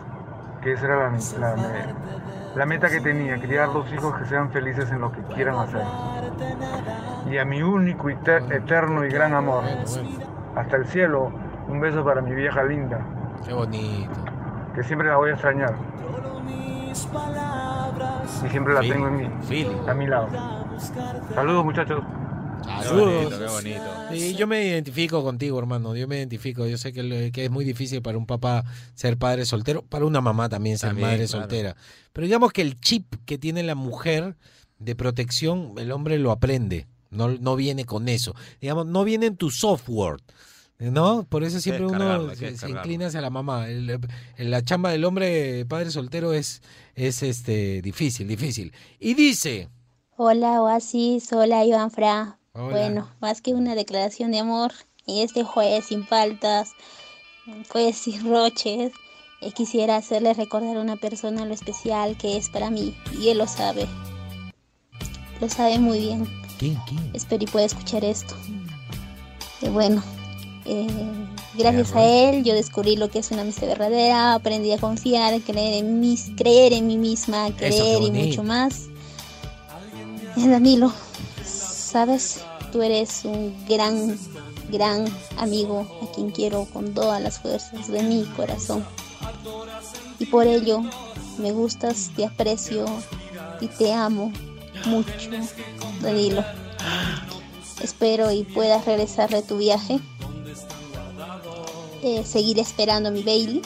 que esa era la, la- la meta que tenía, criar dos hijos que sean felices en lo que quieran hacer. Y a mi único y te- eterno y gran amor, hasta el cielo. Un beso para mi vieja linda, Qué bonito. que siempre la voy a extrañar. Y siempre la tengo en mí, a mi lado. Saludos muchachos. Saludos. qué bonito. Sí, yo me identifico contigo, hermano. Yo me identifico. Yo sé que, que es muy difícil para un papá ser padre soltero, para una mamá también ser También, madre claro. soltera. Pero digamos que el chip que tiene la mujer de protección, el hombre lo aprende. No, no viene con eso. Digamos, no viene en tu software. ¿No? Por eso siempre uno se, inclina hacia la mamá. El- el- la chamba del hombre padre soltero es, es este difícil, difícil. Y dice. Hola Oasis, hola Iván Fra. Hola. Bueno, más que una declaración de amor, en este jueves sin faltas, jueves sin roches, eh, quisiera hacerle recordar a una persona lo especial que es para mí, y él lo sabe. Lo sabe muy bien. ¿Quién? ¿Quién? Espero y pueda escuchar esto. Eh, bueno, eh, gracias a él yo descubrí lo que es una amistad verdadera, aprendí a confiar, creer en mí, creer en mí misma, creer y mucho más. Eh, Danilo, sabes, tú eres un gran, gran amigo a quien quiero con todas las fuerzas de mi corazón. Y por ello me gustas, te aprecio y te amo mucho, Danilo. Espero y puedas regresar de tu viaje. Eh, seguir esperando a mi Bailey.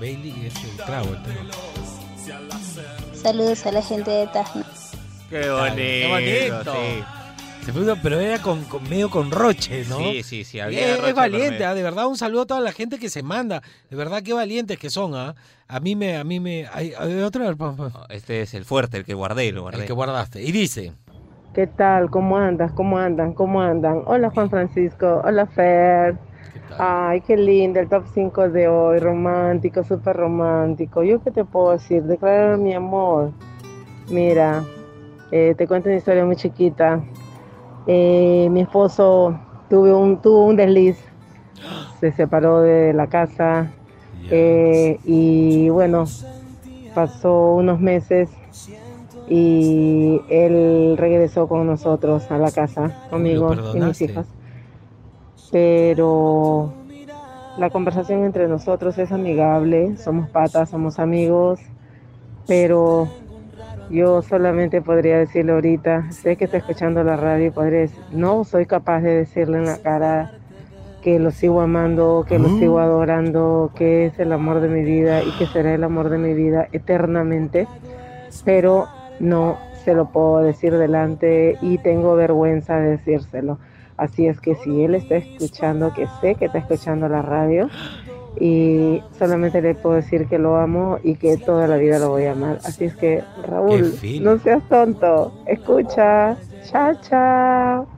Bailey es el trago. Saludos a la gente de Tacna. Qué bonito. Qué bonito. sí. Se puso, pero era con, con- medio con roche, ¿no? Sí, sí, sí, había Es, roche es valiente, ah, de verdad, un saludo a toda la gente que se manda. De verdad, qué valientes que son, ¿ah? A mí me, a mí me. Hay, hay otro Este es el fuerte, el que guardé, lo guardé. el que guardaste. Y dice. ¿Qué tal? ¿Cómo andas? ¿Cómo andan? ¿Cómo andan? Hola Juan Francisco, hola Fer. Ay, qué lindo el top 5 de hoy, romántico, súper romántico. ¿Yo qué te puedo decir? Declarar mi amor. Mira, eh, te cuento una historia muy chiquita. Eh, mi esposo tuvo un, tuvo un desliz, se separó de la casa eh, y bueno, pasó unos meses y él regresó con nosotros a la casa, conmigo y mis hijas. Pero la conversación entre nosotros es amigable, somos patas, somos amigos, pero yo solamente podría decirle ahorita, sé que está escuchando la radio y podría decir, no soy capaz de decirle en la cara que lo sigo amando, que lo sigo adorando, que es el amor de mi vida y que será el amor de mi vida eternamente, pero no se lo puedo decir delante y tengo vergüenza de decírselo. Así es que si él está escuchando, que sé que está escuchando la radio, y solamente le puedo decir que lo amo y que toda la vida lo voy a amar. Así es que, Raúl, no seas tonto, escucha, chao, chao.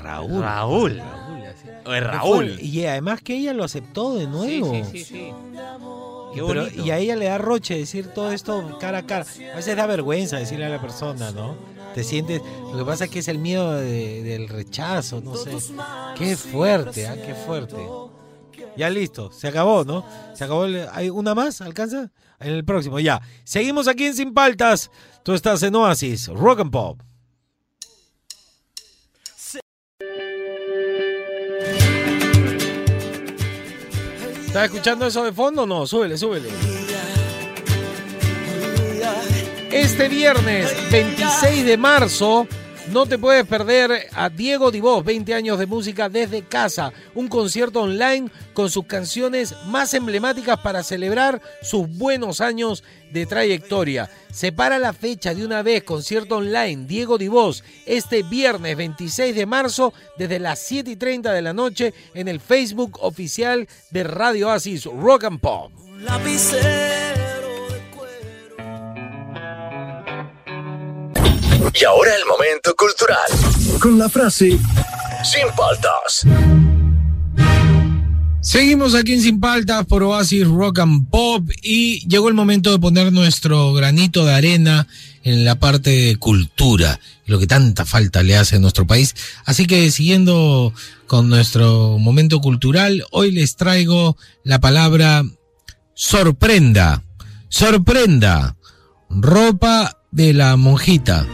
Raúl. Raúl. Raúl. Y además que ella lo aceptó de nuevo. Sí, sí, sí, sí. Qué Pero- bonito. y a ella le da roche decir todo esto cara a cara. A veces da vergüenza decirle a la persona, ¿no? Te sientes. Lo que pasa es que es el miedo de- del rechazo, no sé. Qué fuerte, ¿ah? Qué fuerte. Ya listo, se acabó, ¿no? Se acabó. ¿Hay una más? ¿Alcanza? En el próximo, ya. Seguimos aquí en Sin Paltas. Tú estás en Oasis, Rock and Pop. ¿Estás escuchando eso de fondo? No, súbele, súbele. Este viernes 26 de marzo no te puedes perder a Diego Divos, 20 años de música desde casa, un concierto online con sus canciones más emblemáticas para celebrar sus buenos años de trayectoria. Separa la fecha de una vez, concierto online, Diego Divos, este viernes 26 de marzo desde las 7 y 30 de la noche en el Facebook oficial de Radio Oasis Rock and Pop. Y ahora el momento cultural. Con la frase Sin paltas. Seguimos aquí en Sin Paltas por Oasis Rock and Pop y llegó el momento de poner nuestro granito de arena en la parte de cultura, lo que tanta falta le hace a nuestro país. Así que siguiendo con nuestro momento cultural, hoy les traigo la palabra sorprenda. Sorprenda. Ropa de la monjita.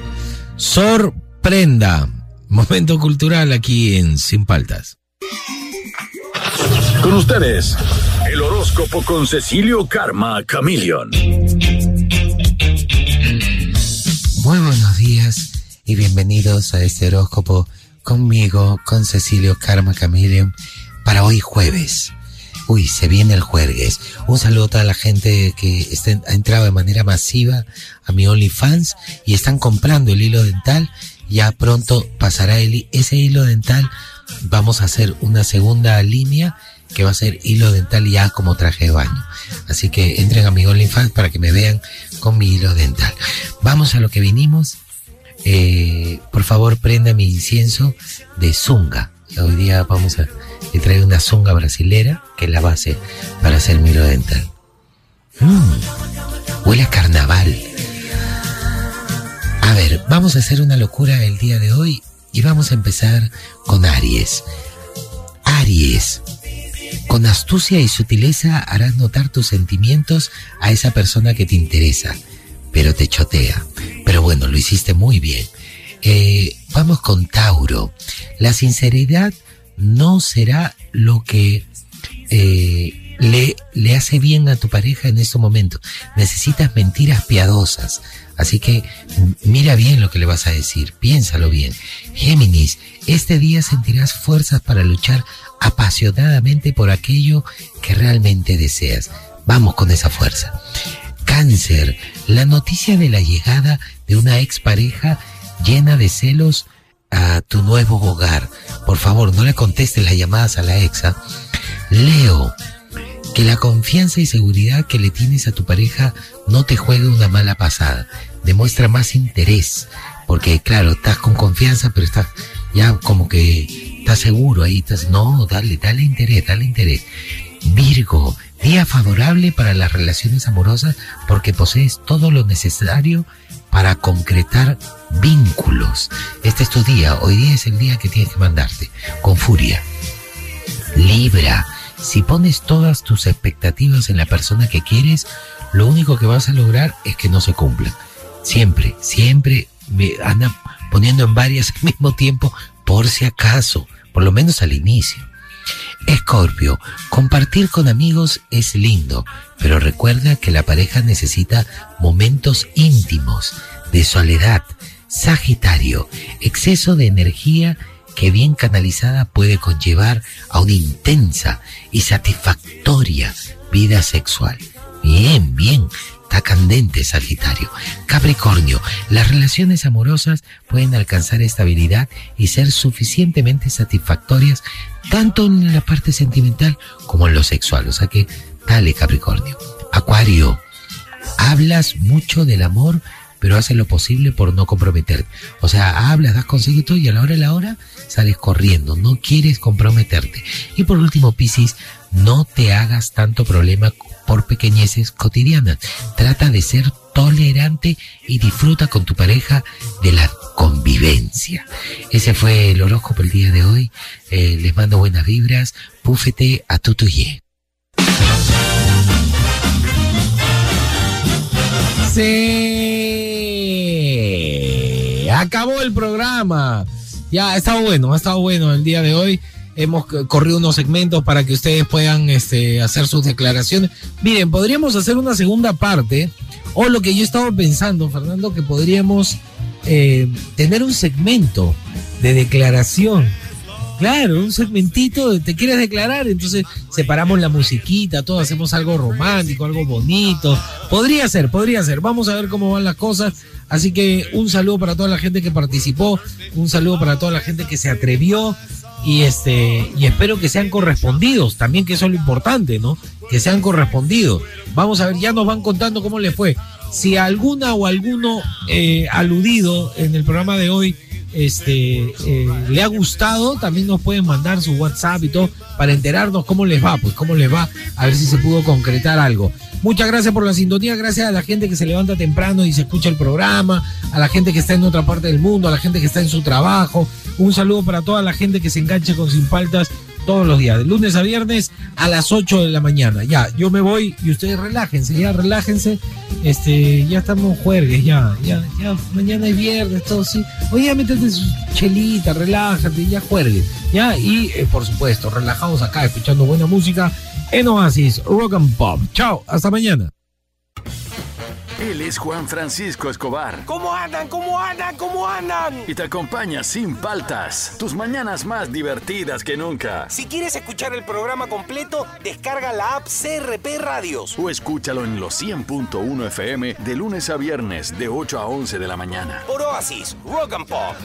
Sorprenda. Momento cultural aquí en Sin Paltas. Con ustedes, el horóscopo con Cecilio Karma Chameleon. Muy buenos días y bienvenidos a este horóscopo conmigo, con Cecilio Karma Chameleon, para hoy jueves. Uy, se viene el jueves. Un saludo a toda la gente que está, ha entrado de manera masiva a mi OnlyFans y están comprando el hilo dental. Ya pronto pasará ese hilo dental. Vamos a hacer una segunda línea que va a ser hilo dental ya como traje de baño. Así que entren a mi OnlyFans para que me vean con mi hilo dental. Vamos a lo que vinimos. Eh, por favor, prenda mi incienso de zunga. Hoy día vamos a le traer una zunga brasilera que es la base para hacer mi hilo dental. Mm, huele a carnaval. A ver, vamos a hacer una locura el día de hoy y vamos a empezar con Aries. Aries. Con astucia y sutileza harás notar tus sentimientos a esa persona que te interesa, pero te chotea. Pero bueno, lo hiciste muy bien. Eh, vamos con Tauro. La sinceridad no será lo que eh, le, le hace bien a tu pareja en este momento. Necesitas mentiras piadosas. Así que mira bien lo que le vas a decir, piénsalo bien. Géminis, este día sentirás fuerzas para luchar apasionadamente por aquello que realmente deseas. Vamos con esa fuerza. Cáncer, la noticia de la llegada de una expareja llena de celos a tu nuevo hogar. Por favor, no le contestes las llamadas a la exa. Leo, que la confianza y seguridad que le tienes a tu pareja no te juegue una mala pasada. Demuestra más interés, porque claro, estás con confianza, pero estás ya como que estás seguro ahí, estás, no, dale, dale interés, dale interés. Virgo, día favorable para las relaciones amorosas porque posees todo lo necesario para concretar vínculos. Este es tu día, hoy día es el día que tienes que mandarte, con furia. Libra, si pones todas tus expectativas en la persona que quieres, lo único que vas a lograr es que no se cumplan. Siempre, siempre me anda poniendo en varias al mismo tiempo, por si acaso, por lo menos al inicio. Escorpio, compartir con amigos es lindo, pero recuerda que la pareja necesita momentos íntimos, de soledad. Sagitario, exceso de energía que bien canalizada puede conllevar a una intensa y satisfactoria vida sexual. Bien, bien, está candente Sagitario. Capricornio, las relaciones amorosas pueden alcanzar estabilidad y ser suficientemente satisfactorias tanto en la parte sentimental como en lo sexual. O sea que, dale Capricornio. Acuario, hablas mucho del amor, pero haces lo posible por no comprometerte. O sea, hablas, das consejos y y a la hora de la hora sales corriendo, no quieres comprometerte. Y por último, Piscis, no te hagas tanto problema por pequeñeces cotidianas. Trata de ser tolerante y disfruta con tu pareja de la convivencia. Ese fue el horóscopo el día de hoy. Eh, les mando buenas vibras. Púfete a tutuye. Sí. Acabó el programa. Ya ha estado bueno, ha estado bueno el día de hoy. Hemos corrido unos segmentos para que ustedes puedan este, hacer sus declaraciones. Miren, podríamos hacer una segunda parte. O lo que yo estaba pensando, Fernando, que podríamos eh, tener un segmento de declaración. Claro, un segmentito de te quieres declarar, entonces separamos la musiquita, todo, hacemos algo romántico, algo bonito. Podría ser, podría ser. Vamos a ver cómo van las cosas. Así que un saludo para toda la gente que participó, un saludo para toda la gente que se atrevió y este y espero que sean correspondidos, también que eso es lo importante, ¿no? Que sean correspondidos. Vamos a ver, ya nos van contando cómo les fue. Si alguna o alguno eh, aludido en el programa de hoy este eh, le ha gustado, también nos pueden mandar su WhatsApp y todo para enterarnos cómo les va, pues cómo les va, a ver si se pudo concretar algo. Muchas gracias por la sintonía, gracias a la gente que se levanta temprano y se escucha el programa, a la gente que está en otra parte del mundo, a la gente que está en su trabajo. Un saludo para toda la gente que se enganche con Sin Paltas todos los días, de lunes a viernes a las 8 de la mañana. Ya, yo me voy y ustedes relájense, ya relájense. Este, ya estamos jueves, ya, ya, ya, mañana es viernes, todo sí. Oye, métete su chelita, relájate, ya juegues. Ya, y eh, por supuesto, relajados acá, escuchando buena música en Oasis Rock and Pop. Chao, hasta mañana. Él es Juan Francisco Escobar ¿Cómo andan? ¿Cómo andan? ¿Cómo andan? y te acompaña sin paltas, tus mañanas más divertidas que nunca. Si quieres escuchar el programa completo, descarga la app CRP Radios. O escúchalo en los 100.1 FM de lunes a viernes de 8 a 11 de la mañana. Por Oasis, Rock and Pop.